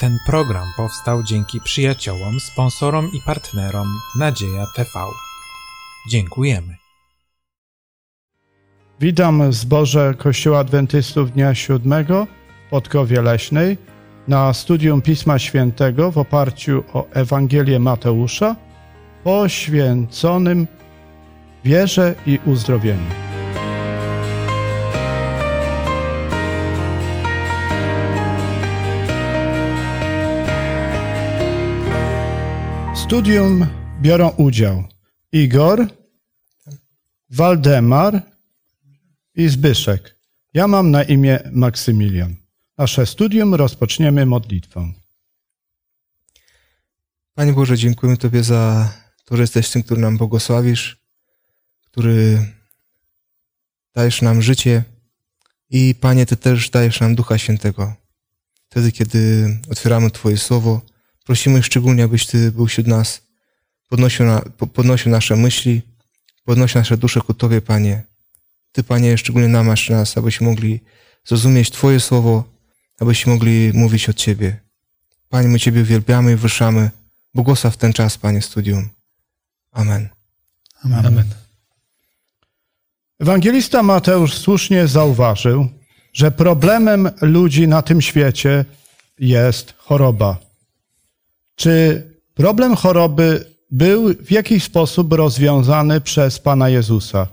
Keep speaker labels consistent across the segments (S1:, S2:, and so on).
S1: Ten program powstał dzięki przyjaciołom, sponsorom i partnerom Nadzieja TV. Dziękujemy.
S2: Witam w zborze Kościoła Adwentystów Dnia Siódmego w Podkowie Leśnej na studium Pisma Świętego w oparciu o Ewangelię Mateusza poświęconym wierze i uzdrowieniu. Studium biorą udział Igor, Waldemar i Zbyszek. Ja mam na imię Maksymilian. Nasze studium rozpoczniemy modlitwą.
S3: Panie Boże, dziękujemy Tobie za to, że jesteś tym, który nam błogosławisz, który dajesz nam życie i Panie, Ty też dajesz nam Ducha Świętego. Wtedy, kiedy otwieramy Twoje Słowo, prosimy szczególnie, abyś Ty był wśród nas, podnosił, na, podnosił nasze myśli, podnosił nasze dusze ku Tobie, Panie. Ty, Panie, szczególnie namasz nas, abyśmy mogli zrozumieć Twoje Słowo, abyśmy mogli mówić od Ciebie. Panie, my Ciebie uwielbiamy i wyszamy. Błogosław ten czas, Panie, studium. Amen.
S2: Amen. Amen. Ewangelista Mateusz słusznie zauważył, że problemem ludzi na tym świecie jest choroba. Czy problem choroby był w jakiś sposób rozwiązany przez Pana Jezusa?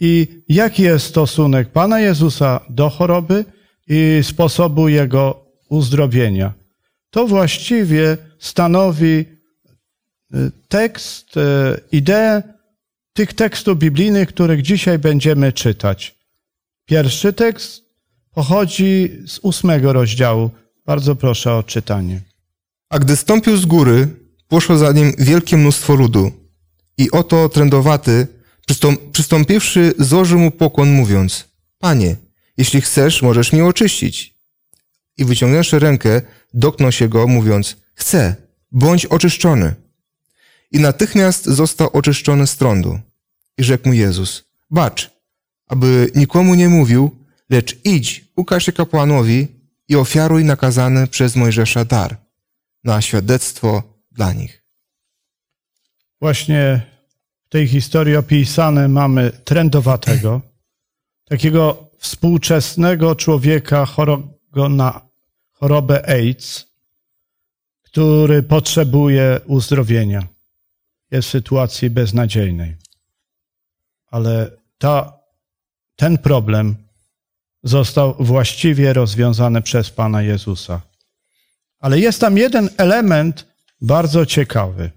S2: I jaki jest stosunek Pana Jezusa do choroby i sposobu jego uzdrowienia? To właściwie stanowi y, tekst, y, ideę tych tekstów biblijnych, których dzisiaj będziemy czytać. Pierwszy tekst pochodzi z ósmego rozdziału. Bardzo proszę o czytanie.
S3: A gdy stąpił z góry, poszło za nim wielkie mnóstwo ludu. I oto trędowaty, przystąpiwszy, złożył mu pokłon, mówiąc: Panie, jeśli chcesz, możesz mnie oczyścić. I wyciągnąwszy rękę, dotknął się go, mówiąc: Chcę, bądź oczyszczony. I natychmiast został oczyszczony z trądu. I rzekł mu Jezus: Bacz, aby nikomu nie mówił, lecz idź, ukaż się kapłanowi i ofiaruj nakazany przez Mojżesza dar na świadectwo dla nich.
S2: Właśnie w tej historii opisane mamy trędowatego, takiego współczesnego człowieka chorego na chorobę AIDS, który potrzebuje uzdrowienia. Jest w sytuacji beznadziejnej. Ale ta, ten problem został właściwie rozwiązany przez Pana Jezusa. Ale jest tam jeden element bardzo ciekawy.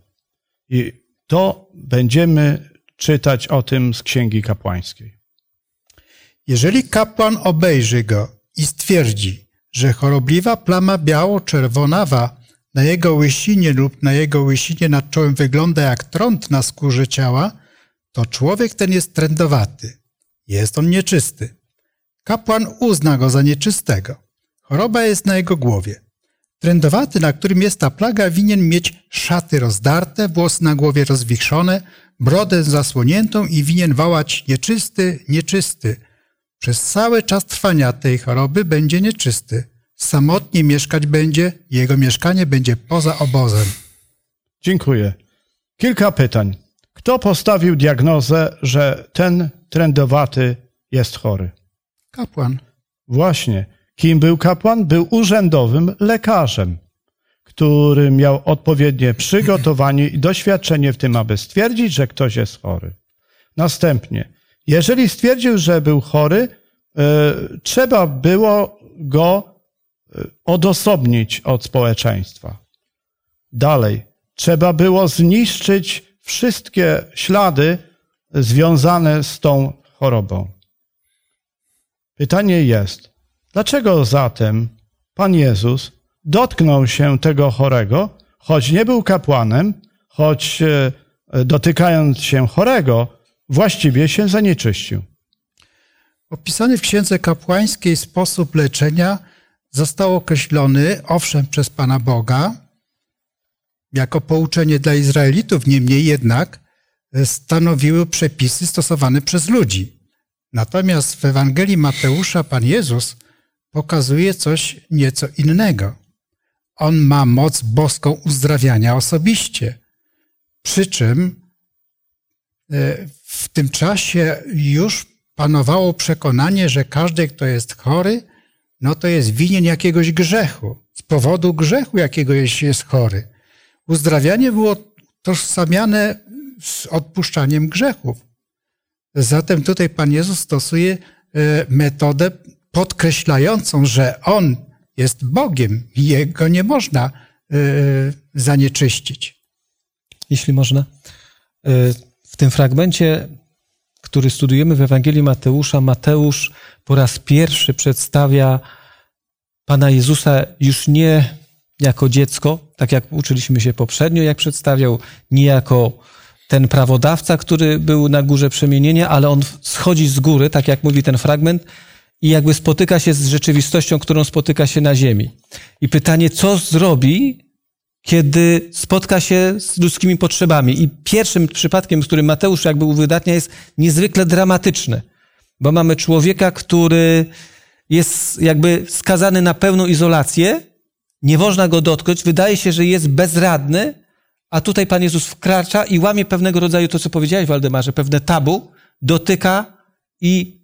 S2: I to będziemy czytać o tym z Księgi Kapłańskiej.
S4: Jeżeli kapłan obejrzy go i stwierdzi, że chorobliwa plama biało-czerwonawa na jego łysinie lub na jego łysinie nad czołem wygląda jak trąd na skórze ciała, to człowiek ten jest trędowaty. Jest on nieczysty. Kapłan uzna go za nieczystego. Choroba jest na jego głowie. Trędowaty, na którym jest ta plaga, winien mieć szaty rozdarte, włosy na głowie rozwichrzone, brodę zasłoniętą i winien wołać nieczysty, nieczysty. Przez cały czas trwania tej choroby będzie nieczysty. Samotnie mieszkać będzie, jego mieszkanie będzie poza obozem.
S2: Dziękuję. Kilka pytań. Kto postawił diagnozę, że ten trędowaty jest chory?
S4: Kapłan.
S2: Właśnie. Kim był kapłan? Był urzędowym lekarzem, który miał odpowiednie przygotowanie i doświadczenie w tym, aby stwierdzić, że ktoś jest chory. Następnie, jeżeli stwierdził, że był chory, y, trzeba było go e, odosobnić od społeczeństwa. Dalej, trzeba było zniszczyć wszystkie ślady związane z tą chorobą. Pytanie jest, Dlaczego zatem Pan Jezus dotknął się tego chorego, choć nie był kapłanem, choć e, dotykając się chorego, właściwie się zanieczyścił?
S4: Opisany w Księdze Kapłańskiej sposób leczenia został określony, owszem, przez Pana Boga, jako pouczenie dla Izraelitów, niemniej jednak stanowiły przepisy stosowane przez ludzi. Natomiast w Ewangelii Mateusza Pan Jezus pokazuje coś nieco innego. on ma moc boską uzdrawiania osobiście. Przy czym e, w tym czasie już panowało przekonanie, że każdy, kto jest chory, no to jest winien jakiegoś grzechu. Z powodu grzechu jakiegoś jest chory. Uzdrawianie było tożsamiane z odpuszczaniem grzechów. Zatem tutaj Pan Jezus stosuje e, metodę podkreślającą, że On jest Bogiem i Jego nie można e, zanieczyścić.
S5: Jeśli można. E, w tym fragmencie, który studujemy w Ewangelii Mateusza, Mateusz po raz pierwszy przedstawia Pana Jezusa już nie jako dziecko, tak jak uczyliśmy się poprzednio, jak przedstawiał, nie jako ten prawodawca, który był na górze przemienienia, ale on schodzi z góry, tak jak mówi ten fragment, i jakby spotyka się z rzeczywistością, którą spotyka się na ziemi. I pytanie, co zrobi, kiedy spotka się z ludzkimi potrzebami. I pierwszym przypadkiem, z którym Mateusz jakby uwydatnia, jest niezwykle dramatyczny, bo mamy człowieka, który jest jakby skazany na pełną izolację, nie można go dotknąć, wydaje się, że jest bezradny, a tutaj Pan Jezus wkracza i łamie pewnego rodzaju to, co powiedziałeś, Waldemarze, pewne tabu, dotyka i,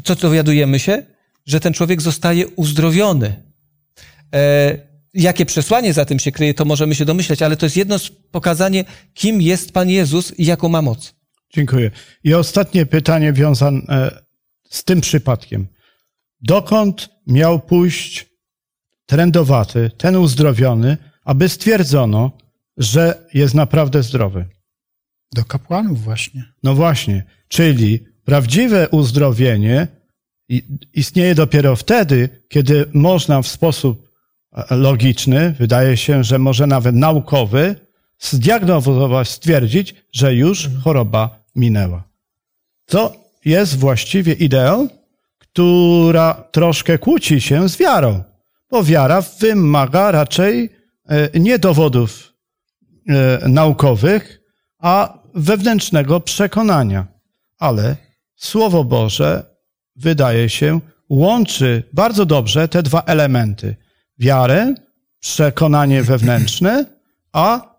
S5: i co dowiadujemy się? Że ten człowiek zostaje uzdrowiony. E, jakie przesłanie za tym się kryje, to możemy się domyśleć, ale to jest jedno z pokazanie, kim jest Pan Jezus i jaką ma moc.
S2: Dziękuję. I ostatnie pytanie wiązane z tym przypadkiem. Dokąd miał pójść trendowaty, ten uzdrowiony, aby stwierdzono, że jest naprawdę zdrowy?
S4: Do kapłanów właśnie.
S2: No właśnie, czyli prawdziwe uzdrowienie istnieje dopiero wtedy, kiedy można w sposób e, logiczny, wydaje się, że może nawet naukowy, zdiagnozować, stwierdzić, że już choroba minęła. To jest właściwie ideą, która troszkę kłóci się z wiarą, bo wiara wymaga raczej e, nie dowodów e, naukowych, a wewnętrznego przekonania. Ale Słowo Boże, wydaje się, łączy bardzo dobrze te dwa elementy. Wiarę, przekonanie wewnętrzne, a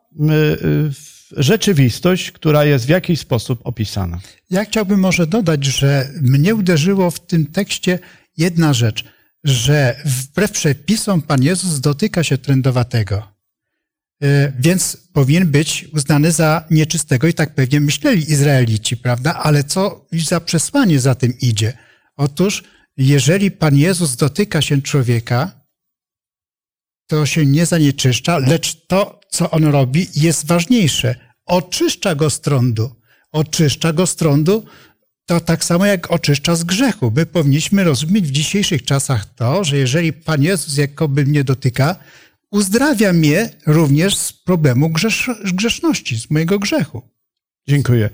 S2: rzeczywistość, która jest w jakiś sposób opisana.
S4: Ja chciałbym może dodać, że mnie uderzyło w tym tekście jedna rzecz, że wbrew przepisom Pan Jezus dotyka się trędowatego. E, więc powinien być uznany za nieczystego i tak pewnie myśleli Izraelici, prawda? Ale co za przesłanie za tym idzie? Otóż, jeżeli Pan Jezus dotyka się człowieka, to się nie zanieczyszcza, lecz to, co on robi, jest ważniejsze. Oczyszcza go z trądu. Oczyszcza go z trądu, to tak samo jak oczyszcza z grzechu. My powinniśmy rozumieć w dzisiejszych czasach to, że jeżeli Pan Jezus jakoby mnie dotyka, uzdrawia mnie również z problemu grzesz grzeszności, z mojego grzechu.
S2: Dziękuję.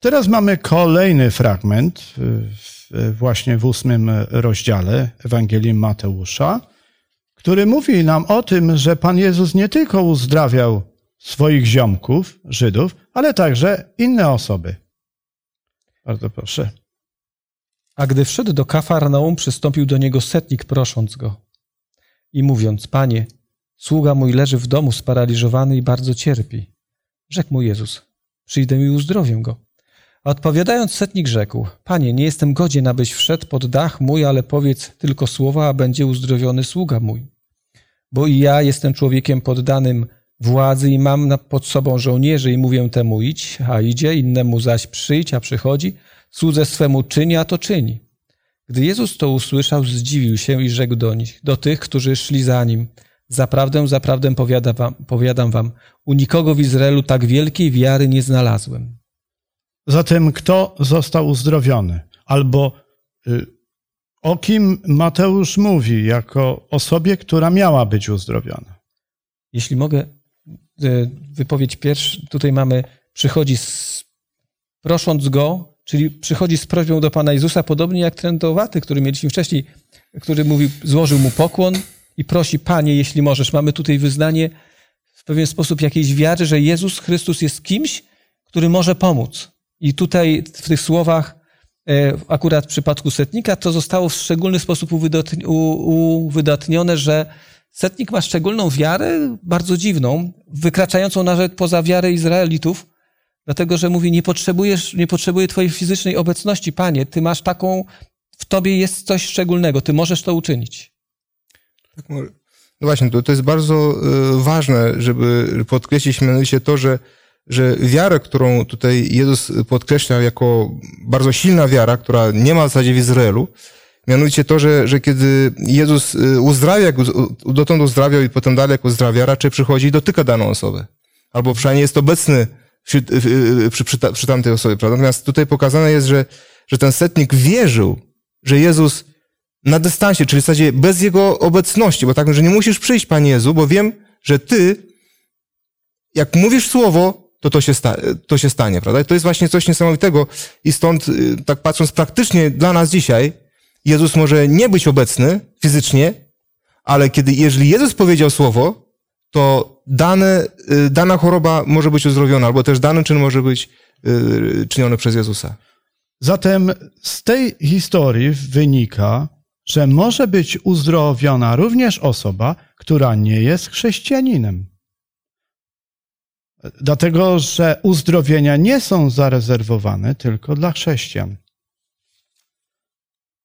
S2: Teraz mamy kolejny fragment właśnie w ósmym rozdziale Ewangelii Mateusza, który mówi nam o tym, że Pan Jezus nie tylko uzdrawiał swoich ziomków, Żydów, ale także inne osoby. Bardzo proszę.
S5: A gdy wszedł do Kafarnaum, przystąpił do niego setnik, prosząc go i mówiąc: Panie, sługa mój leży w domu sparaliżowany i bardzo cierpi. Rzekł mu Jezus: Przyjdę i uzdrowię go. A odpowiadając, setnik rzekł: Panie, nie jestem godzien, abyś wszedł pod dach mój, ale powiedz tylko słowa, a będzie uzdrowiony sługa mój. Bo i ja jestem człowiekiem poddanym władzy i mam pod sobą żołnierzy i mówię temu idź, a idzie, innemu zaś przyjdź, a przychodzi, słudze swemu czyni, a to czyni. Gdy Jezus to usłyszał, zdziwił się i rzekł do nich, do tych, którzy szli za nim, zaprawdę, zaprawdę powiadam wam, powiadam wam, u nikogo w Izraelu tak wielkiej wiary nie znalazłem.
S2: Zatem kto został uzdrowiony? Albo y, o kim Mateusz mówi jako osobie, która miała być uzdrowiona?
S5: Jeśli mogę, y, wypowiedź pierwsza, tutaj mamy, przychodzi z, prosząc go, czyli przychodzi z prośbą do Pana Jezusa, podobnie jak trędowaty, który mieliśmy wcześniej, który mówi, złożył mu pokłon i prosi, Panie, jeśli możesz. Mamy tutaj wyznanie w pewien sposób jakiejś wiary, że Jezus Chrystus jest kimś, który może pomóc. I tutaj w tych słowach, e, akurat w przypadku setnika, to zostało w szczególny sposób uwydatnione, że setnik ma szczególną wiarę, bardzo dziwną, wykraczającą nawet poza wiarę Izraelitów, dlatego że mówi, nie potrzebujesz, nie potrzebuję twojej fizycznej obecności, panie, ty masz taką, w tobie jest coś szczególnego, ty możesz to uczynić.
S3: Tak, no właśnie, to, to jest bardzo y, ważne, żeby podkreślić mianowicie to, że, że wiarę, którą tutaj Jezus podkreśla jako bardzo silna wiara, która nie ma w zasadzie w Izraelu, mianowicie to, że, że kiedy Jezus y, uzdrawia, jak dotąd uzdrawiał i potem dalej jak uzdrawia, raczej przychodzi i dotyka daną osobę. Albo przynajmniej jest obecny przy, y, przy, przy, ta- przy tamtej osobie. Prawda? Natomiast tutaj pokazane jest, że, że ten setnik wierzył, że Jezus na dystansie, czyli w zasadzie bez Jego obecności, bo tak, że nie musisz przyjść, Panie Jezu, bo wiem, że Ty, jak mówisz słowo, to to się, sta, to się stanie, prawda? I to jest właśnie coś niesamowitego i stąd, y, tak patrząc praktycznie dla nas dzisiaj, Jezus może nie być obecny fizycznie, ale kiedy, jeżeli Jezus powiedział słowo, to dane, y, dana choroba może być uzdrowiona, albo też dany czyn może być y, czyniony przez Jezusa.
S2: Zatem z tej historii wynika, że może być uzdrowiona również osoba, która nie jest chrześcijaninem. Dlatego, że uzdrowienia nie są zarezerwowane tylko dla chrześcijan.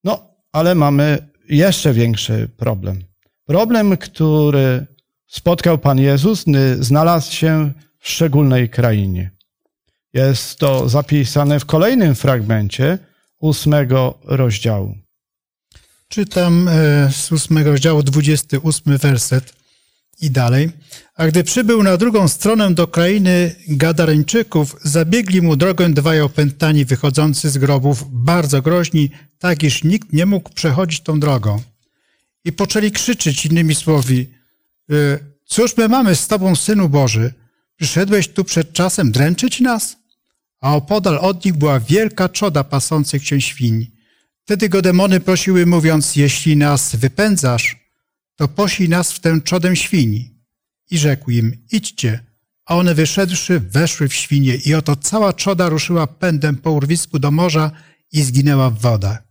S2: No, ale mamy jeszcze większy problem. Problem, który spotkał Pan Jezus, znalazł się w szczególnej krainie. Jest to zapisane w kolejnym fragmencie ósmego rozdziału.
S4: Czytam e, z ósmego rozdziału, 28 werset i dalej. A gdy przybył na drugą stronę do krainy Gadareńczyków, zabiegli mu drogę dwaj opętani wychodzący z grobów, bardzo groźni, tak iż nikt nie mógł przechodzić tą drogą. I poczęli krzyczeć innymi słowy, e, cóż my mamy z tobą, Synu Boży? Przyszedłeś tu przed czasem dręczyć nas? A opodal od nich była wielka czoda pasących się świń. Wtedy go demony prosiły, mówiąc, jeśli nas wypędzasz, to poślij nas w tę czodę świni. I rzekł im, idźcie. A one wyszedłszy, weszły w świnie i oto cała czoda ruszyła pędem po urwisku do morza i zginęła w wodach.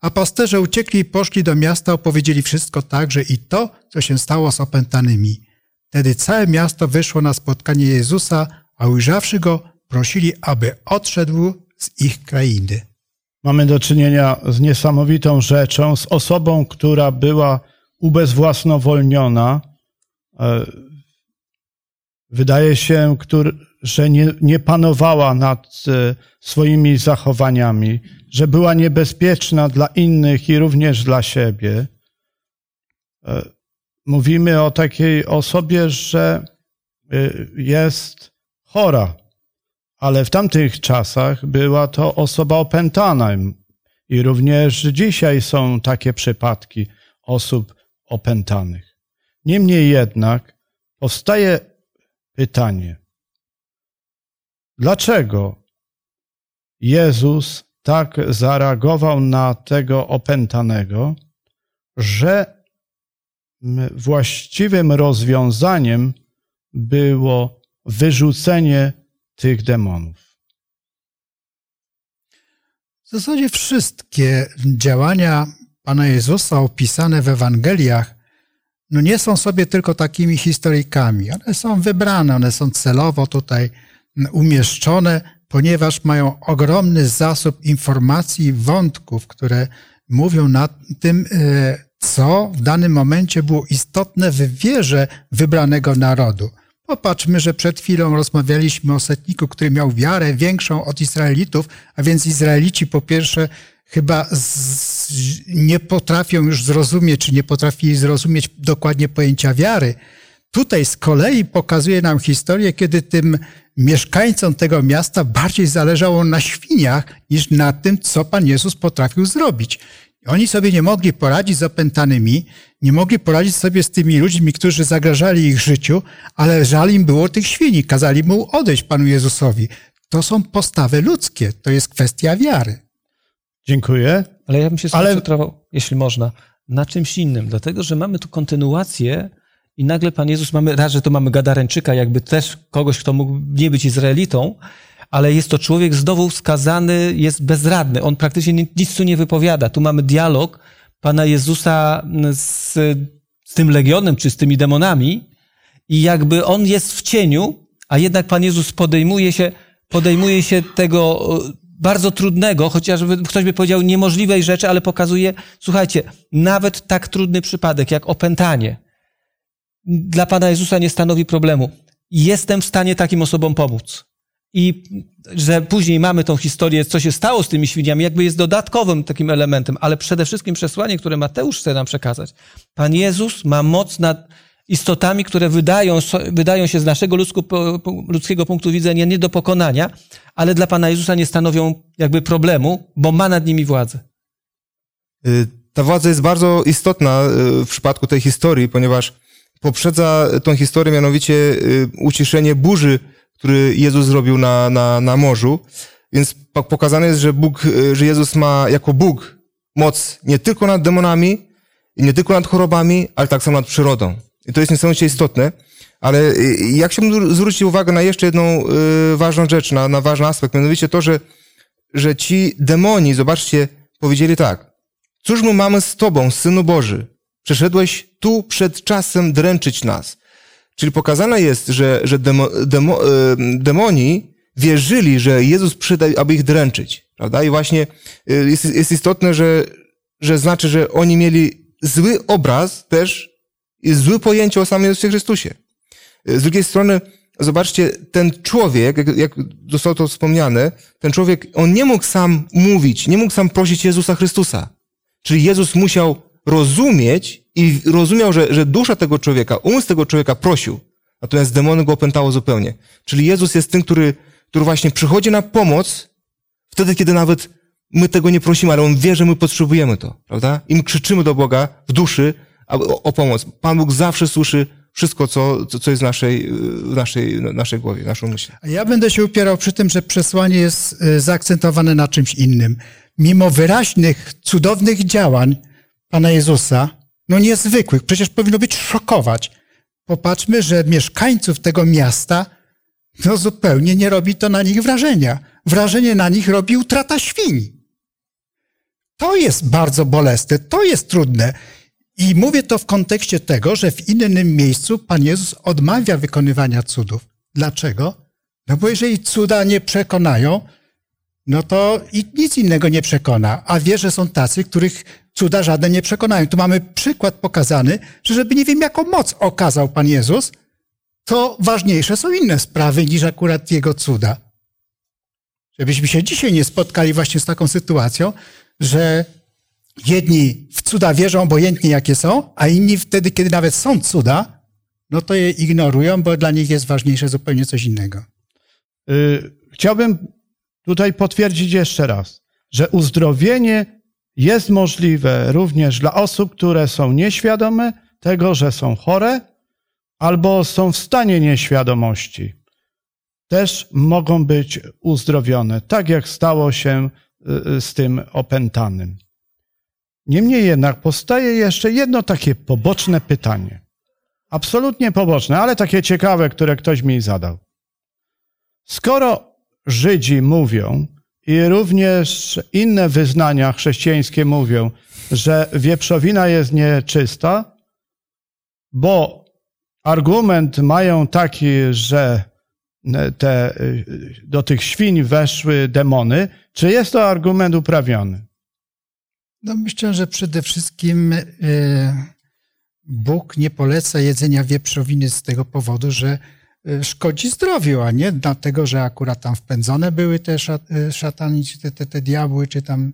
S4: A pasterze uciekli i poszli do miasta, opowiedzieli wszystko także i to, co się stało z opętanymi. Wtedy całe miasto wyszło na spotkanie Jezusa, a ujrzawszy go, prosili, aby odszedł z ich krainy.
S2: Mamy do czynienia z niesamowitą rzeczą, z osobą, która była ubezwłasnowolniona. E, Wydaje się, że nie, panowała nad e, swoimi zachowaniami, że była niebezpieczna dla innych i również dla siebie. E, Mówimy o takiej osobie, że jest chora, ale w tamtych czasach była to osoba opętana. I również dzisiaj są takie przypadki osób opętanych. Niemniej jednak powstaje pytanie, dlaczego Jezus tak zareagował na tego opętanego, że właściwym rozwiązaniem było wyrzucenie tych demonów.
S4: W zasadzie wszystkie działania Pana Jezusa opisane w Ewangeliach no nie są sobie tylko takimi historyjkami. One są wybrane, one są celowo tutaj umieszczone, ponieważ mają ogromny zasób informacji i wątków, które mówią na tym, e, co w danym momencie było istotne w wierze wybranego narodu. Popatrzmy, że przed chwilą rozmawialiśmy o setniku, który miał wiarę większą od Izraelitów, a więc Izraelici po pierwsze chyba z, nie potrafią już zrozumieć, czy nie potrafili zrozumieć dokładnie pojęcia wiary. Tutaj z kolei pokazuje nam historię, kiedy tym mieszkańcom tego miasta bardziej zależało na świniach niż na tym, co Pan Jezus potrafił zrobić. Oni sobie nie mogli poradzić z opętanymi, nie mogli poradzić sobie z tymi ludźmi, którzy zagrażali ich życiu, ale żal im było tych świni. Kazali mu odejść Panu Jezusowi. To są postawy ludzkie, to jest kwestia wiary.
S2: Dziękuję.
S5: Ale ja bym się
S2: Ale-
S5: skoncentrował, jeśli można, na czymś innym, dlatego że mamy tu kontynuację i nagle Pan Jezus mamy, raz, że to mamy Gadareńczyka, jakby też kogoś, kto mógł nie być Izraelitą, ale jest to człowiek znowu skazany, jest bezradny. On praktycznie ni- nic tu nie wypowiada. Tu mamy dialog Pana Jezusa z, z tym legionem czy z tymi demonami i jakby on jest w cieniu, a jednak Pan Jezus podejmuje się, podejmuje się tego e, bardzo trudnego, chociaż ktoś by powiedział niemożliwej rzeczy, ale pokazuje, słuchajcie, nawet tak trudny przypadek jak opętanie dla Pana Jezusa nie stanowi problemu. Jestem w stanie takim osobom pomóc. I że później mamy tą historię, co się stało z tymi świniami, jakby jest dodatkowym takim elementem, ale przede wszystkim przesłanie, które Mateusz chce nam przekazać. Pan Jezus ma moc nad istotami, które wydają, wydają się z naszego ludzkiego punktu widzenia nie do pokonania, ale dla Pana Jezusa nie stanowią jakby problemu, bo ma nad nimi władzę.
S3: Y, ta władza jest bardzo istotna y, w przypadku tej historii, ponieważ poprzedza tą historię mianowicie y, uciszenie burzy, który Jezus zrobił na, na, na morzu. Więc pokazane jest, że Bóg, że Jezus ma jako Bóg moc nie tylko nad demonami, nie tylko nad chorobami, ale tak samo nad przyrodą. I to jest niesamowicie istotne. Ale y, ja chciałbym zwrócić uwagę na jeszcze jedną y, ważną rzecz, na, na ważny aspekt, mianowicie to, że, że ci demoni, zobaczcie, powiedzieli tak. Cóż my mamy z Tobą, Synu Boży? Przeszedłeś tu przed czasem dręczyć nas. Czyli pokazane jest, że, że demo, demo, y, demoni wierzyli, że Jezus przyda, aby ich dręczyć. Prawda? I właśnie jest, jest istotne, że, że znaczy, że oni mieli zły obraz też i złe pojęcie o samym Jezusie Chrystusie. Z drugiej strony, zobaczcie, ten człowiek, jak, jak zostało to wspomniane, ten człowiek, on nie mógł sam mówić, nie mógł sam prosić Jezusa Chrystusa. Czyli Jezus musiał rozumieć i rozumiał, że, że dusza tego człowieka, umysł tego człowieka prosił, natomiast demony go opętało zupełnie. Czyli Jezus jest tym, który, który właśnie przychodzi na pomoc wtedy, kiedy nawet my tego nie prosimy, ale On wie, że my potrzebujemy to, prawda? I my krzyczymy do Boga w duszy o, o pomoc. Pan Bóg zawsze słyszy wszystko, co, co jest w naszej, w naszej, naszej głowie, naszą myśl.
S4: Ja będę się upierał przy tym, że przesłanie jest e, zaakcentowane na czymś innym. Mimo wyraźnych, cudownych działań Pana Jezusa, no niezwykłych, przecież powinno być szokować. Popatrzmy, że mieszkańców tego miasta no zupełnie nie robi to na nich wrażenia. Wrażenie na nich robi utrata świń. To jest bardzo bolesne, to jest trudne. I mówię to w kontekście tego, że w innym miejscu Pan Jezus odmawia wykonywania cudów. Dlaczego? No bo jeżeli cuda nie przekonają, no to i nic innego nie przekona. A wie, że są tacy, których cuda żadne nie przekonają. Tu mamy przykład pokazany, że żeby nie wiem, jaką moc okazał Pan Jezus, to ważniejsze są inne sprawy niż akurat Jego cuda. Żebyśmy się dzisiaj nie spotkali właśnie z taką sytuacją, że jedni w cuda wierzą obojętnie jakie są, a inni wtedy, kiedy nawet są cuda, no to je ignorują, bo dla nich jest ważniejsze zupełnie coś innego.
S2: Y, chciałbym tutaj potwierdzić jeszcze raz, że uzdrowienie jest możliwe również dla osób, które są nieświadome tego, że są chore, albo są w stanie nieświadomości. Też mogą być uzdrowione, tak jak stało się y, z tym opętanym. Niemniej jednak powstaje jeszcze jedno takie poboczne pytanie. Absolutnie poboczne, ale takie ciekawe, które ktoś mi zadał. Skoro Żydzi mówią i również inne wyznania chrześcijańskie mówią, że wieprzowina jest nieczysta, bo argument mają taki, że te, do tych świń weszły demony, czy jest to argument uprawiony?
S4: No myślę, że przede wszystkim e, Bóg nie poleca jedzenia wieprzowiny z tego powodu, że e, szkodzi zdrowiu, a nie dlatego, że akurat tam wpędzone były te e, szatani, czy te, te, te diabły, czy tam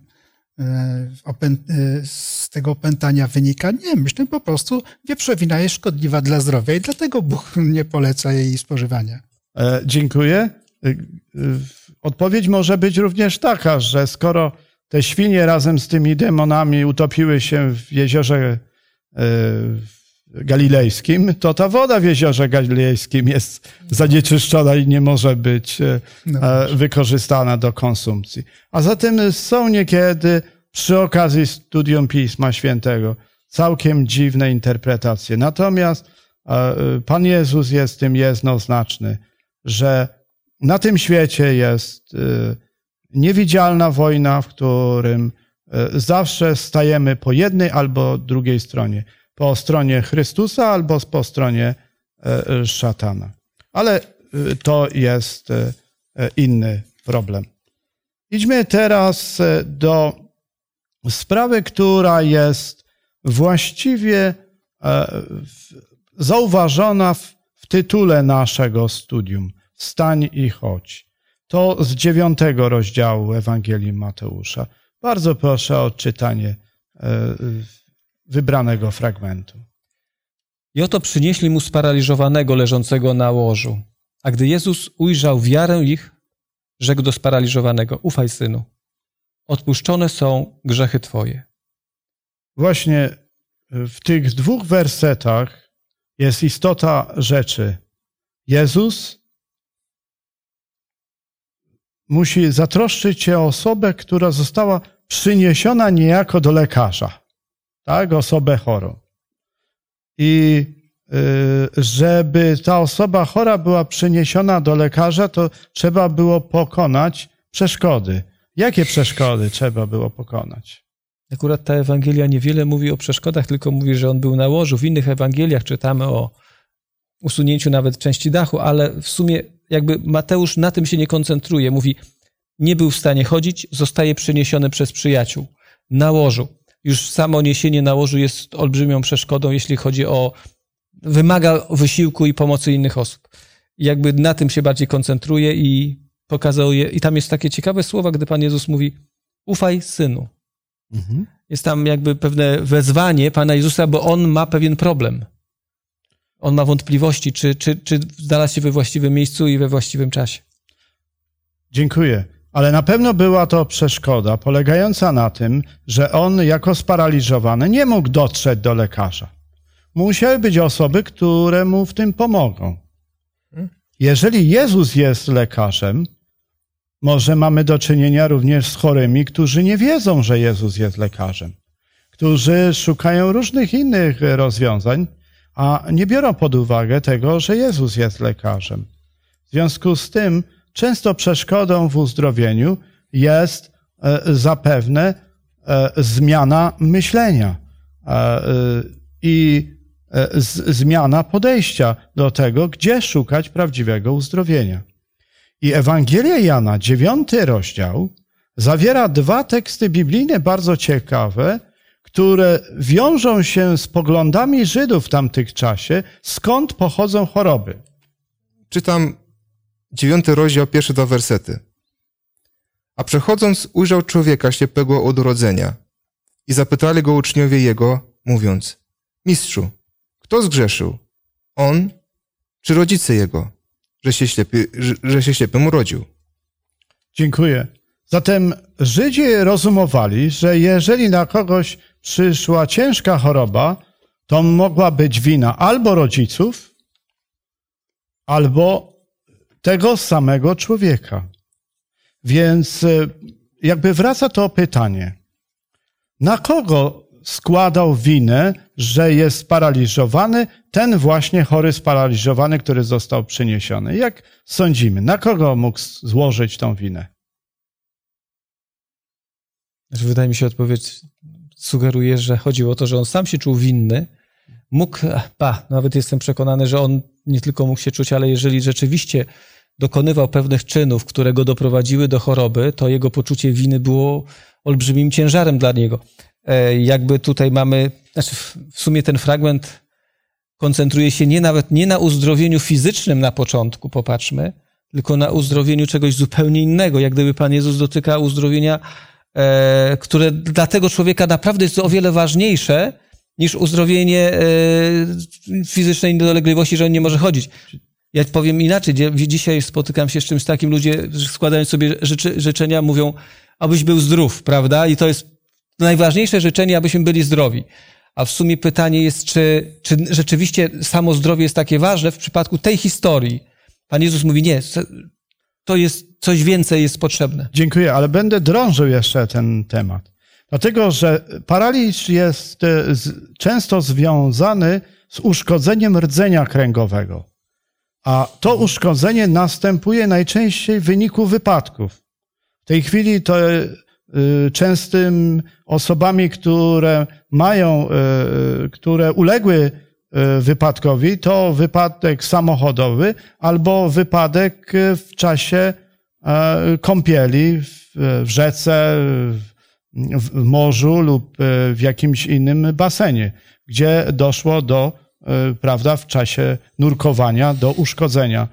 S4: z tego opętania wynika. Nie, myślę po prostu wieprzowina jest szkodliwa dla zdrowia i dlatego Bóg nie poleca jej spożywania.
S2: Dziękuję. Odpowiedź może być również taka, że skoro te świnie razem z tymi demonami utopiły się w jeziorze e, galilejskim, to ta woda w jeziorze galilejskim jest zanieczyszczona i nie może być e, no e, wykorzystana do konsumpcji. A zatem są niekiedy przy okazji studium Pisma Świętego całkiem dziwne interpretacje. Natomiast Pan Jezus jest tym jednoznaczny, że na tym świecie jest niewidzialna wojna, w którym e, zawsze stajemy po jednej albo drugiej stronie. Po stronie Chrystusa albo po stronie e, szatana. Ale e, to jest e, inny problem. Idźmy teraz do sprawy, która jest właściwie zauważona w, w tytule naszego studium. Stań i chodź. To z dziewiątego rozdziału Ewangelii Mateusza. Bardzo proszę o odczytanie wybranego fragmentu.
S5: I oto przynieśli mu sparaliżowanego leżącego na łożu. A gdy Jezus ujrzał wiarę ich, rzekł do sparaliżowanego: Ufaj, synu, odpuszczone są grzechy twoje.
S2: Właśnie w tych dwóch wersetach jest istota rzeczy. Jezus musi zatroszczyć się o osobę, która została przyniesiona niejako do lekarza tak, osobę chorą. I y, żeby ta osoba chora była przeniesiona do lekarza, to trzeba było pokonać przeszkody. Jakie przeszkody trzeba było pokonać?
S5: Akurat ta Ewangelia niewiele mówi o przeszkodach, tylko mówi, że on był na łożu. W innych Ewangeliach czytamy o usunięciu nawet części dachu, ale w sumie jakby Mateusz na tym się nie koncentruje. Mówi, nie był w stanie chodzić, zostaje przeniesiony przez przyjaciół na łożu już samo niesienie na łożu jest olbrzymią przeszkodą, jeśli chodzi o. wymaga wysiłku i pomocy innych osób. I jakby na tym się bardziej koncentruje i pokazuje. I tam jest takie ciekawe słowa, gdy Pan Jezus mówi: Ufaj, synu. Mhm. Jest tam jakby pewne wezwanie Pana Jezusa, bo on ma pewien problem. On ma wątpliwości, czy, czy, czy znalazł się we właściwym miejscu i we właściwym czasie.
S2: Dziękuję. Ale na pewno była to przeszkoda polegająca na tym, że on jako sparaliżowany nie mógł dotrzeć do lekarza. Musiały być osoby, które mu w tym pomogą. Jeżeli Jezus jest lekarzem, może mamy do czynienia również z chorymi, którzy nie wiedzą, że Jezus jest lekarzem, którzy szukają różnych innych rozwiązań, a nie biorą pod uwagę tego, że Jezus jest lekarzem. W związku z tym, Często przeszkodą w uzdrowieniu jest e, zapewne e, zmiana myślenia e, i zmiana podejścia do tego, gdzie szukać prawdziwego uzdrowienia. I Ewangelia Jana, dziewiąty rozdział, zawiera dwa teksty biblijne bardzo ciekawe, które wiążą się z poglądami Żydów w tamtych czasie, skąd pochodzą choroby.
S3: Czytam dziewiąty rozdział, pierwsze dwa wersety. A przechodząc, ujrzał człowieka ślepego od urodzenia i zapytali go uczniowie jego, mówiąc, Mistrzu, kto zgrzeszył? On czy rodzice jego, że się, ślepy, że, że się ślepym urodził?
S2: Dziękuję. Zatem Żydzi rozumowali, że jeżeli na kogoś przyszła ciężka choroba, to mogła być wina albo rodziców, albo tego samego człowieka. Więc e, jakby wraca to pytanie, na kogo składał winę, że jest sparaliżowany ten właśnie chory sparaliżowany, który został przyniesiony? Jak sądzimy, na kogo mógł złożyć tą winę?
S5: Znaczy, wydaje mi się, odpowiedź sugeruje, że chodziło o to, że on sam się czuł winny, mógł, pa, nawet jestem przekonany, że on nie tylko mógł się czuć, ale jeżeli rzeczywiście dokonywał pewnych czynów, które go doprowadziły do choroby, to jego poczucie winy było olbrzymim ciężarem dla niego. E, jakby tutaj mamy, znaczy w sumie ten fragment koncentruje się nie nawet nie na uzdrowieniu fizycznym na początku, popatrzmy, tylko na uzdrowieniu czegoś zupełnie innego. Jak gdyby Pan Jezus dotyka uzdrowienia, e, które dla tego człowieka naprawdę jest o wiele ważniejsze niż uzdrowienie e, fizycznej niedolegliwości, że on nie może chodzić. Ja powiem inaczej. Dzisiaj spotykam się z czymś takim, ludzie składają sobie życzy, życzenia, mówią, abyś był zdrów, prawda? I to jest najważniejsze życzenie, abyśmy byli zdrowi. A w sumie pytanie jest, czy, czy rzeczywiście samo zdrowie jest takie ważne w przypadku tej historii. Pan Jezus mówi, nie, to jest coś więcej jest potrzebne.
S2: Dziękuję, ale będę drążył jeszcze ten temat. Dlatego, że paraliż jest e, często związany z uszkodzeniem rdzenia kręgowego. A to uszkodzenie następuje najczęściej w wyniku wypadków. W tej chwili to y, częstym osobami, które mają, y, które uległy wypadkowi, to wypadek samochodowy albo wypadek w czasie e, kąpieli w, rzece, w morzu lub y, w jakimś innym basenie, gdzie doszło do, y, prawda, w czasie nurkowania do uszkodzenia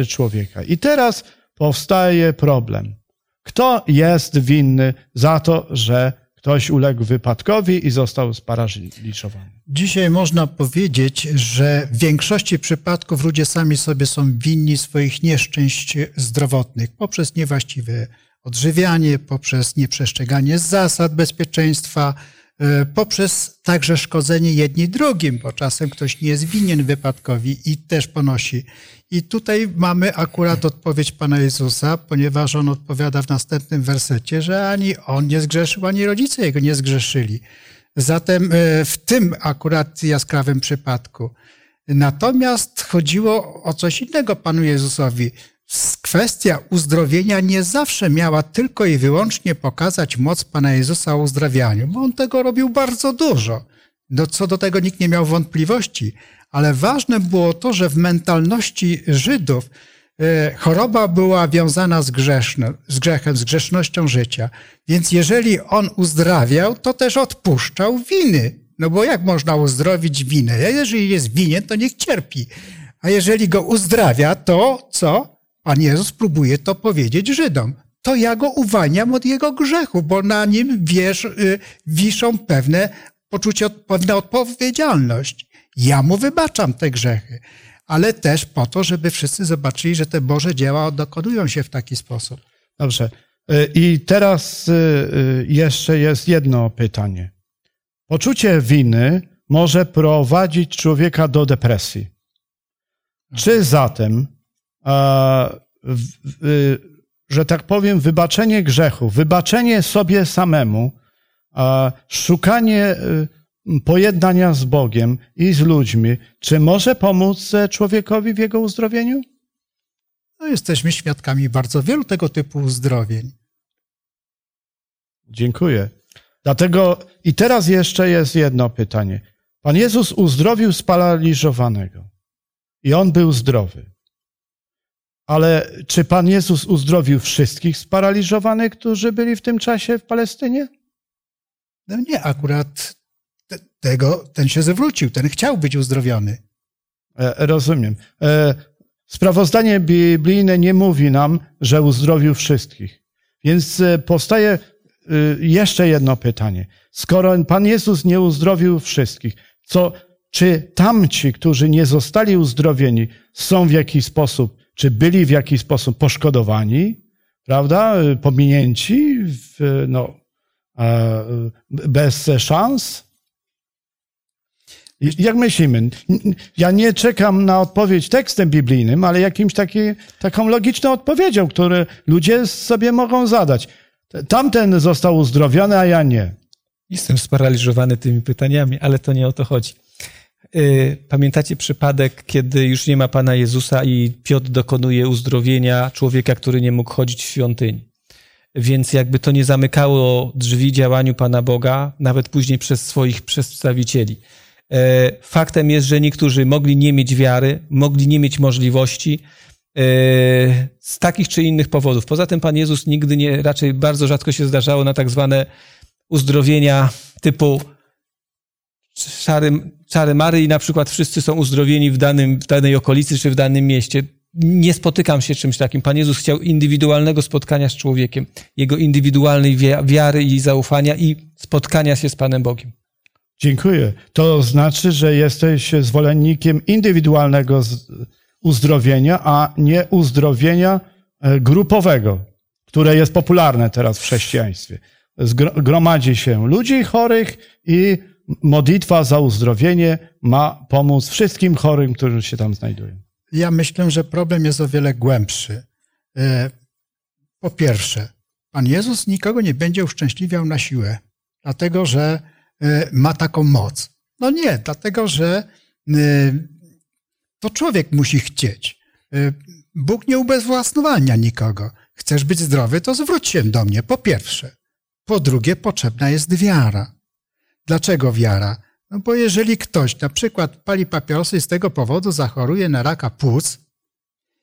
S2: y, człowieka. I teraz powstaje problem. Kto jest winny za to, że ktoś uległ wypadkowi i został sparaliżowany?
S4: Dzisiaj można powiedzieć, że w większości przypadków ludzie sami sobie są winni swoich nieszczęść zdrowotnych poprzez niewłaściwe odżywianie, poprzez nieprzestrzeganie zasad bezpieczeństwa, e, poprzez także szkodzenie jedni drugim, bo czasem ktoś nie jest winien wypadkowi i też ponosi. I tutaj mamy akurat odpowiedź Pana Jezusa, ponieważ On odpowiada w następnym wersecie, że ani On nie zgrzeszył, ani rodzice Jego nie zgrzeszyli. Zatem e, w tym akurat jaskrawym przypadku. Natomiast chodziło o coś innego Panu Jezusowi. Kwestia uzdrowienia nie zawsze miała tylko i wyłącznie pokazać moc Pana Jezusa o uzdrawianiu, bo On tego robił bardzo dużo. No, co do tego nikt nie miał wątpliwości, ale ważne było to, że w mentalności Żydów e, choroba była wiązana z, grzeszno, z grzechem, z grzesznością życia. Więc jeżeli on uzdrawiał, to też odpuszczał winy. No bo jak można uzdrowić winę? Jeżeli jest winien, to niech cierpi. A jeżeli go uzdrawia, to co? Pan Jezus próbuje to powiedzieć Żydom. To ja go uwalniam od jego grzechu, bo na nim wiesz, y, wiszą pewne poczucie, pewna odpowiedzialność. Ja mu wybaczam te grzechy, ale też po to, żeby wszyscy zobaczyli, że te Boże dzieła dokonują się w taki sposób.
S2: Dobrze. Y, I teraz y, jeszcze jest jedno pytanie. Poczucie winy może prowadzić człowieka do depresji. Czy zatem, że tak powiem, wybaczenie grzechu, wybaczenie sobie samemu, szukanie e, pojednania z Bogiem i z ludźmi, czy może pomóc e, człowiekowi w jego uzdrowieniu?
S4: No, jesteśmy świadkami bardzo wielu tego typu uzdrowień.
S2: Dziękuję. Dlatego i teraz jeszcze jest jedno pytanie. Pan Jezus uzdrowił sparaliżowanego i on był zdrowy. Ale czy Pan Jezus uzdrowił wszystkich sparaliżowanych, którzy byli w tym czasie w Palestynie?
S4: No nie, akurat te, tego, ten się zwrócił, ten chciał być uzdrowiony.
S2: E, Rozumiem. E, Sprawozdanie biblijne nie mówi nam, że uzdrowił wszystkich. Więc e, powstaje e, jeszcze jedno pytanie. Skoro Pan Jezus nie uzdrowił wszystkich, co, czy tamci, którzy nie zostali uzdrowieni, są w jakiś sposób, czy byli w jakiś sposób poszkodowani, prawda, e, pominięci, w, no, e, bez szans? Jak myślimy? Ja nie czekam na odpowiedź tekstem biblijnym, ale jakimś taki, taką logiczną odpowiedzią, które ludzie sobie mogą zadać. Tamten został uzdrowiony, a ja nie.
S5: Jestem sparaliżowany tymi pytaniami, ale to nie o to chodzi. Y, Pamiętacie przypadek, kiedy już nie ma Pana Jezusa i Piotr dokonuje uzdrowienia człowieka, który nie mógł chodzić w świątyni. Więc jakby to nie zamykało drzwi działaniu Pana Boga, nawet później przez swoich przedstawicieli. E, Faktem jest, że niektórzy mogli nie mieć wiary, mogli nie mieć możliwości e, z takich czy innych powodów. Poza tym Pan Jezus nigdy nie, raczej bardzo rzadko się zdarzało na tak zwane uzdrowienia typu czary, czary Mary i na przykład wszyscy są uzdrowieni w, danym, w danej okolicy czy w danym mieście. Nie spotykam się czymś takim. Pan Jezus chciał indywidualnego spotkania z człowiekiem, jego indywidualnej wi- wiary i zaufania i spotkania się z Panem Bogiem.
S2: Dziękuję. To znaczy, że jesteś zwolennikiem indywidualnego uzdrowienia, a nie uzdrowienia e, grupowego, które jest popularne teraz w chrześcijaństwie. Gromadzi się ludzi chorych i modlitwa za uzdrowienie ma pomóc wszystkim chorym, którzy się tam znajdują.
S4: Ja myślę, że problem jest o wiele głębszy. E, Po pierwsze, Pan Jezus nikogo nie będzie uszczęśliwiał na siłę, dlatego że e, ma taką moc. No nie, dlatego że e, to człowiek musi chcieć. Bóg nie ubezwłasnowalnia nikogo. Chcesz być zdrowy, to zwróć się do mnie, po pierwsze. Po drugie, potrzebna jest wiara. Dlaczego wiara? No bo jeżeli ktoś na przykład pali papierosy i z tego powodu zachoruje na raka płuc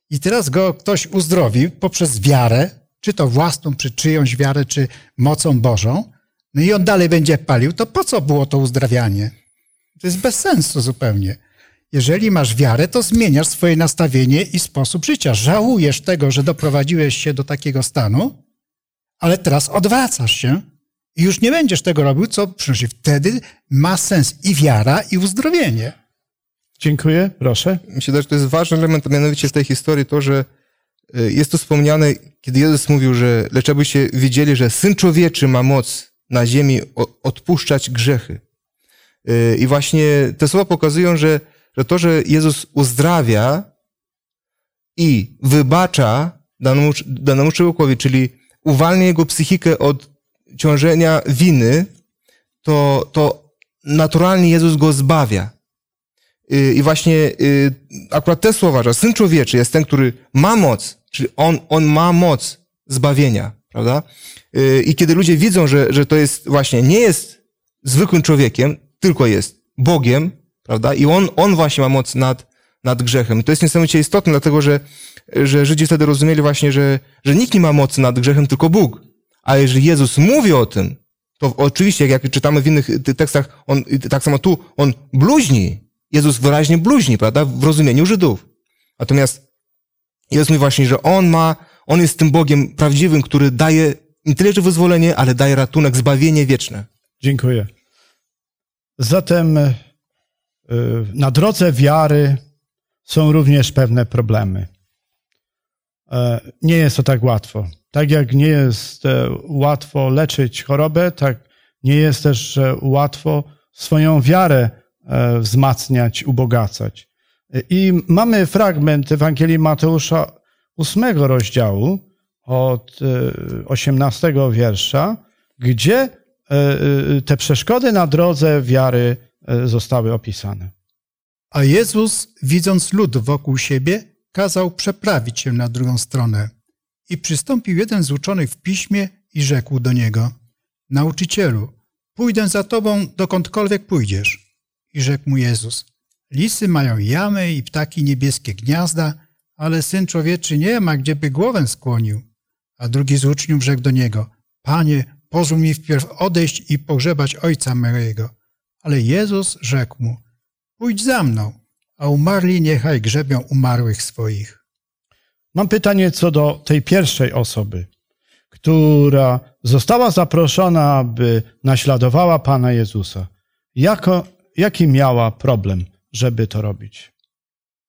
S4: i teraz go ktoś uzdrowi poprzez wiarę, czy to własną, czy czyjąś wiarę, czy mocą Bożą, no i on dalej będzie palił, to po co było to uzdrawianie? To jest bez sensu zupełnie. Jeżeli masz wiarę, to zmieniasz swoje nastawienie i sposób życia. Żałujesz tego, że doprowadziłeś się do takiego stanu, ale teraz odwracasz się i już nie będziesz tego robił, co przynosi. Wtedy ma sens i wiara, i uzdrowienie.
S2: Dziękuję, proszę.
S3: Myślę, że to jest ważny element, a mianowicie w tej historii to, że y, jest tu wspomniane, kiedy Jezus mówił, że lecz abyście wiedzieli, że Syn Człowieczy ma moc na ziemi odpuszczać grzechy. Y, I właśnie te słowa pokazują, że, że to, że Jezus uzdrawia i wybacza danemu, danemu człowiekowi, czyli uwalnia jego psychikę od ciążenia winy, to, to naturalnie Jezus go zbawia. Y, I właśnie y, akurat te słowa, że Syn Człowieczy jest ten, który ma moc, czyli On, on ma moc zbawienia, prawda? Y, I kiedy ludzie widzą, że, że to jest właśnie, nie jest zwykłym człowiekiem, tylko jest Bogiem, prawda? I On, on właśnie ma moc nad, nad grzechem. I to jest niesamowicie istotne, dlatego że, że Żydzi wtedy rozumieli właśnie, że, że nikt nie ma mocy nad grzechem, tylko Bóg. A jeżeli Jezus mówi o tym, to oczywiście, jak czytamy w innych ty- tekstach, on, tak samo tu, on bluźni. Jezus wyraźnie bluźni, prawda? W rozumieniu Żydów. Natomiast Jezus mówi właśnie, że On ma, On jest tym Bogiem prawdziwym, który daje nie tyle, że wyzwolenie, ale daje ratunek, zbawienie wieczne.
S2: Dziękuję. Zatem y, na drodze wiary są również pewne problemy. E, Nie jest to tak łatwo. Tak jak nie jest e, łatwo leczyć chorobę, tak nie jest też e, łatwo swoją wiarę e, wzmacniać, ubogacać. I mamy fragment Ewangelii Mateusza 8 rozdziału od e, 18 wiersza, gdzie e, e, te przeszkody na drodze wiary e, zostały opisane.
S4: A Jezus, widząc lud wokół siebie, kazał przeprawić się na drugą stronę. I przystąpił jeden z uczonych w piśmie i rzekł do niego: Nauczycielu, pójdę za tobą dokądkolwiek pójdziesz. I rzekł mu Jezus: Lisy mają jamy i ptaki niebieskie gniazda, ale syn człowieczy nie ma, gdzie by głowę skłonił. A drugi z uczniów rzekł do niego: Panie, pozwól mi wpierw odejść i pogrzebać ojca mojego. Ale Jezus rzekł mu: Pójdź za mną, a umarli niechaj grzebią umarłych swoich.
S2: Mam pytanie co do tej pierwszej osoby, która została zaproszona, aby naśladowała Pana Jezusa. Jako, jaki miała problem, żeby to robić?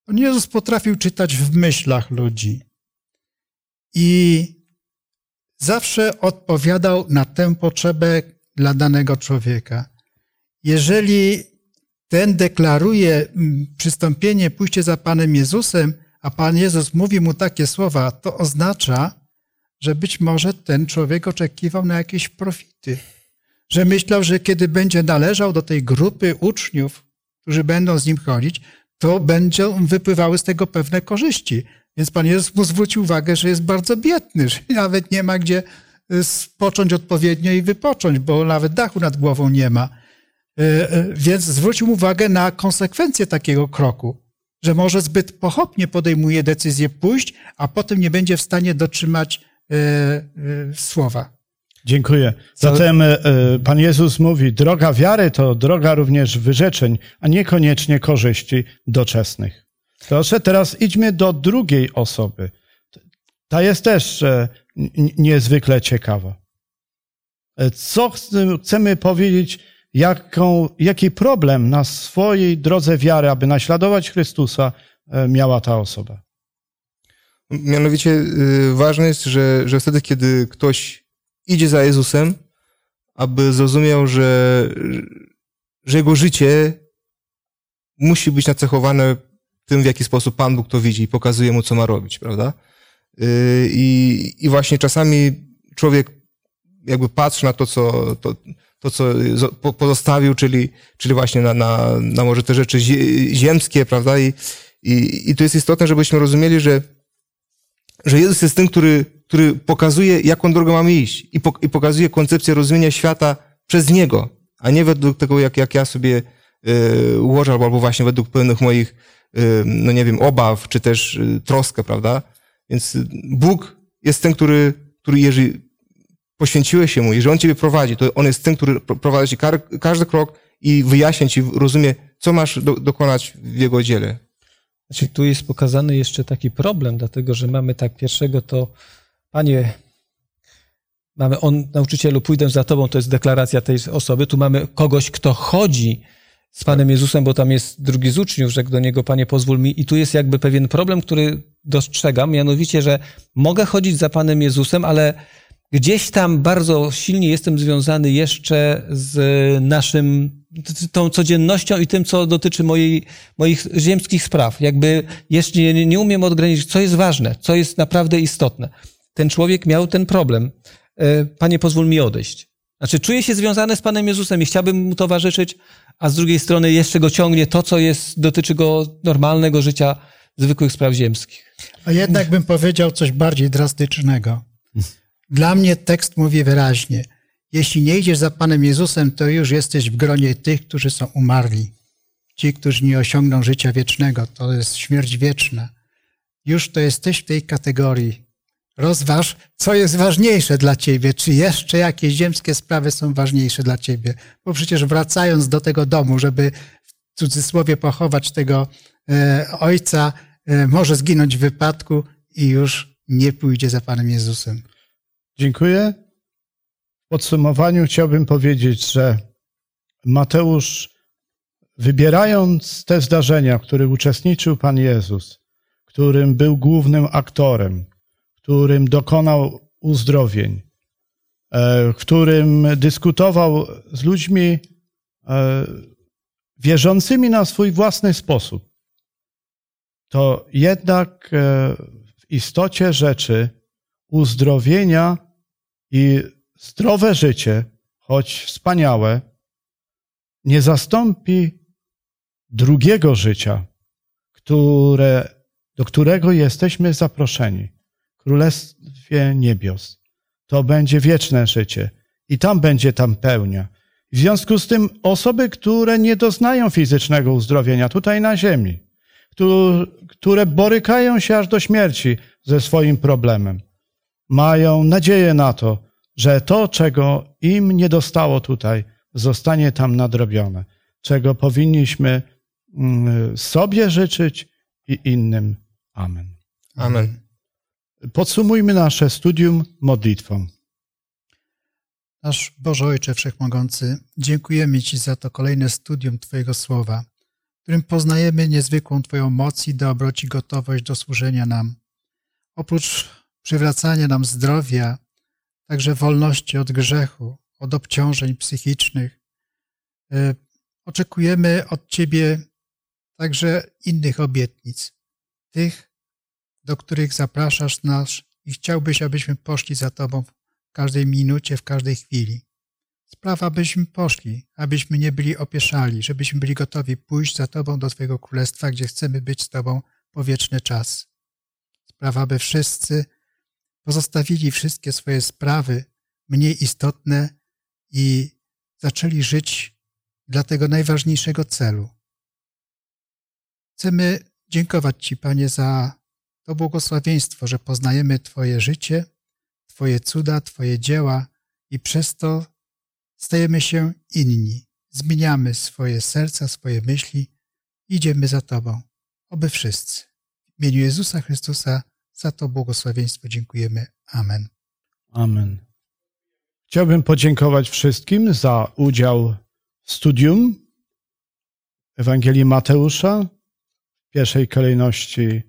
S4: Pan Jezus potrafił czytać w myślach ludzi i zawsze odpowiadał na tę potrzebę dla danego człowieka. Jeżeli ten deklaruje mm, przystąpienie, pójście za Panem Jezusem, a Pan Jezus mówi mu takie słowa, to oznacza, że być może ten człowiek oczekiwał na jakieś profity. Że myślał, że kiedy będzie należał do tej grupy uczniów, którzy będą z nim chodzić, to będą wypływały z tego pewne korzyści. Więc Pan Jezus mu zwrócił uwagę, że jest bardzo biedny, że nawet nie ma gdzie y, spocząć odpowiednio i wypocząć, bo nawet dachu nad głową nie ma. Y, y, Więc zwrócił uwagę na konsekwencje takiego kroku, że może zbyt pochopnie podejmuje decyzję pójść, a potem nie będzie w stanie dotrzymać y, y, słowa.
S2: Dziękuję. Zatem e, Pan Jezus mówi, droga wiary to droga również wyrzeczeń, a niekoniecznie korzyści doczesnych. Proszę, teraz idźmy do drugiej osoby. Ta jest też niezwykle ciekawa. Co ch- chcemy powiedzieć, jaką, jaki problem na swojej drodze wiary, aby naśladować Chrystusa, e, miała ta osoba?
S3: Mianowicie y, ważne jest, że, że wtedy, kiedy ktoś idzie za Jezusem, aby zrozumiał, że, że jego życie musi być nacechowane tym, w jaki sposób Pan Bóg to widzi i pokazuje mu, co ma robić, prawda? Y, I, i właśnie czasami człowiek jakby patrzy na to, co, to, to, co po- pozostawił, czyli, czyli właśnie na, na, na może te rzeczy zie- ziemskie, prawda? I, i, I to jest istotne, żebyśmy rozumieli, że, że Jezus jest tym, który który pokazuje, jaką drogą mamy iść i, pok- i pokazuje koncepcję rozumienia świata przez Niego, a nie według tego, jak, jak ja sobie y, ułożę, albo, albo właśnie według pewnych moich, y, no nie wiem, obaw, czy też y, troskę, prawda? Więc y, Bóg jest ten, który, który jeżeli poświęciłeś się Mu, jeżeli On Ciebie prowadzi, to On jest ten, który pro- prowadzi Ci każdy krok i wyjaśnia Ci, rozumie, co masz do, dokonać w Jego dziele.
S5: Znaczy, tu jest pokazany jeszcze taki problem, dlatego że mamy tak pierwszego to, panie, mamy on, nauczycielu, pójdę za tobą, to jest deklaracja tej osoby. Tu mamy kogoś, kto chodzi z Panem Jezusem, bo tam jest drugi z uczniów, rzekł do niego, panie, pozwól mi. I tu jest jakby pewien problem, który dostrzegam, mianowicie, że mogę chodzić za Panem Jezusem, ale gdzieś tam bardzo silnie jestem związany jeszcze z naszym, tą codziennością i tym, co dotyczy mojej, moich ziemskich spraw. Jakby jeszcze nie, nie umiem odgraniczyć, co jest ważne, co jest naprawdę istotne. Ten człowiek miał ten problem. E, Panie, pozwól mi odejść. Znaczy, czuję się związany z Panem Jezusem i chciałbym mu towarzyszyć, a z drugiej strony jeszcze go ciągnie to, co jest, dotyczy go normalnego życia, zwykłych spraw ziemskich.
S4: A jednak bym powiedział coś bardziej drastycznego. Dla mnie tekst mówi wyraźnie: Jeśli nie idziesz za Panem Jezusem, to już jesteś w gronie tych, którzy są umarli. Ci, którzy nie osiągną życia wiecznego, to jest śmierć wieczna. Już to jesteś w tej kategorii. Rozważ, co jest ważniejsze dla ciebie, czy jeszcze jakieś ziemskie sprawy są ważniejsze dla ciebie. Bo przecież wracając do tego domu, żeby w cudzysłowie pochować tego e, ojca, e, może zginąć w wypadku i już nie pójdzie za Panem Jezusem.
S2: Dziękuję. W podsumowaniu chciałbym powiedzieć, że Mateusz, wybierając te zdarzenia, w których uczestniczył Pan Jezus, którym był głównym aktorem, którym dokonał uzdrowień, e, którym dyskutował z ludźmi e, wierzącymi na swój własny sposób, to jednak e, w istocie rzeczy uzdrowienia i zdrowe życie, choć wspaniałe, nie zastąpi drugiego życia, które, do którego jesteśmy zaproszeni. Królestwie Niebios. To będzie wieczne życie i tam będzie tam pełnia. W związku z tym osoby, które nie doznają fizycznego uzdrowienia tutaj na ziemi, któ- które borykają się aż do śmierci ze swoim problemem, mają nadzieję na to, że to, czego im nie dostało tutaj, zostanie tam nadrobione, czego powinniśmy mm, sobie życzyć i innym. Amen.
S3: Amen.
S2: Podsumujmy nasze studium modlitwą.
S4: Nasz Boże Ojcze Wszechmogący, dziękujemy Ci za to kolejne studium Twojego Słowa, w którym poznajemy niezwykłą Twoją moc i dobroć i gotowość do służenia nam. Oprócz przywracania nam zdrowia, także wolności od grzechu, od obciążeń psychicznych, e, oczekujemy od Ciebie także innych obietnic, tych, do których zapraszasz nas i chciałbyś, abyśmy poszli za Tobą w każdej minucie, w każdej chwili. Sprawa, abyśmy poszli, abyśmy nie byli opieszali, żebyśmy byli gotowi pójść za Tobą do Twojego Królestwa, gdzie chcemy być z Tobą po wieczny czas. Sprawa, aby wszyscy pozostawili wszystkie swoje sprawy mniej istotne i zaczęli żyć dla tego najważniejszego celu. Chcemy dziękować Ci, Panie, za to błogosławieństwo, że poznajemy Twoje życie, Twoje cuda, Twoje dzieła i przez to stajemy się inni. Zmieniamy swoje serca, swoje myśli, idziemy za Tobą. Oby wszyscy. W imieniu Jezusa Chrystusa za to błogosławieństwo dziękujemy. Amen.
S2: Amen. Chciałbym podziękować wszystkim za udział w studium Ewangelii Mateusza, w pierwszej kolejności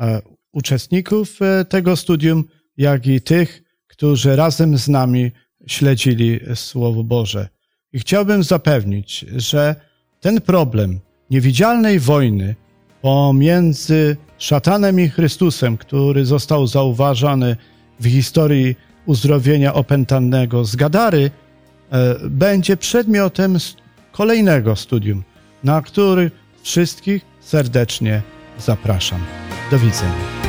S2: e, uczestników e, tego studium, jak i tych, którzy razem z nami śledzili Słowo Boże. I chciałbym zapewnić, że ten problem niewidzialnej wojny pomiędzy szatanem i Chrystusem, który został zauważony w historii uzdrowienia opętanego z Gadary, e, będzie przedmiotem kolejnego studium, na który wszystkich serdecznie zapraszam. Do widzenia.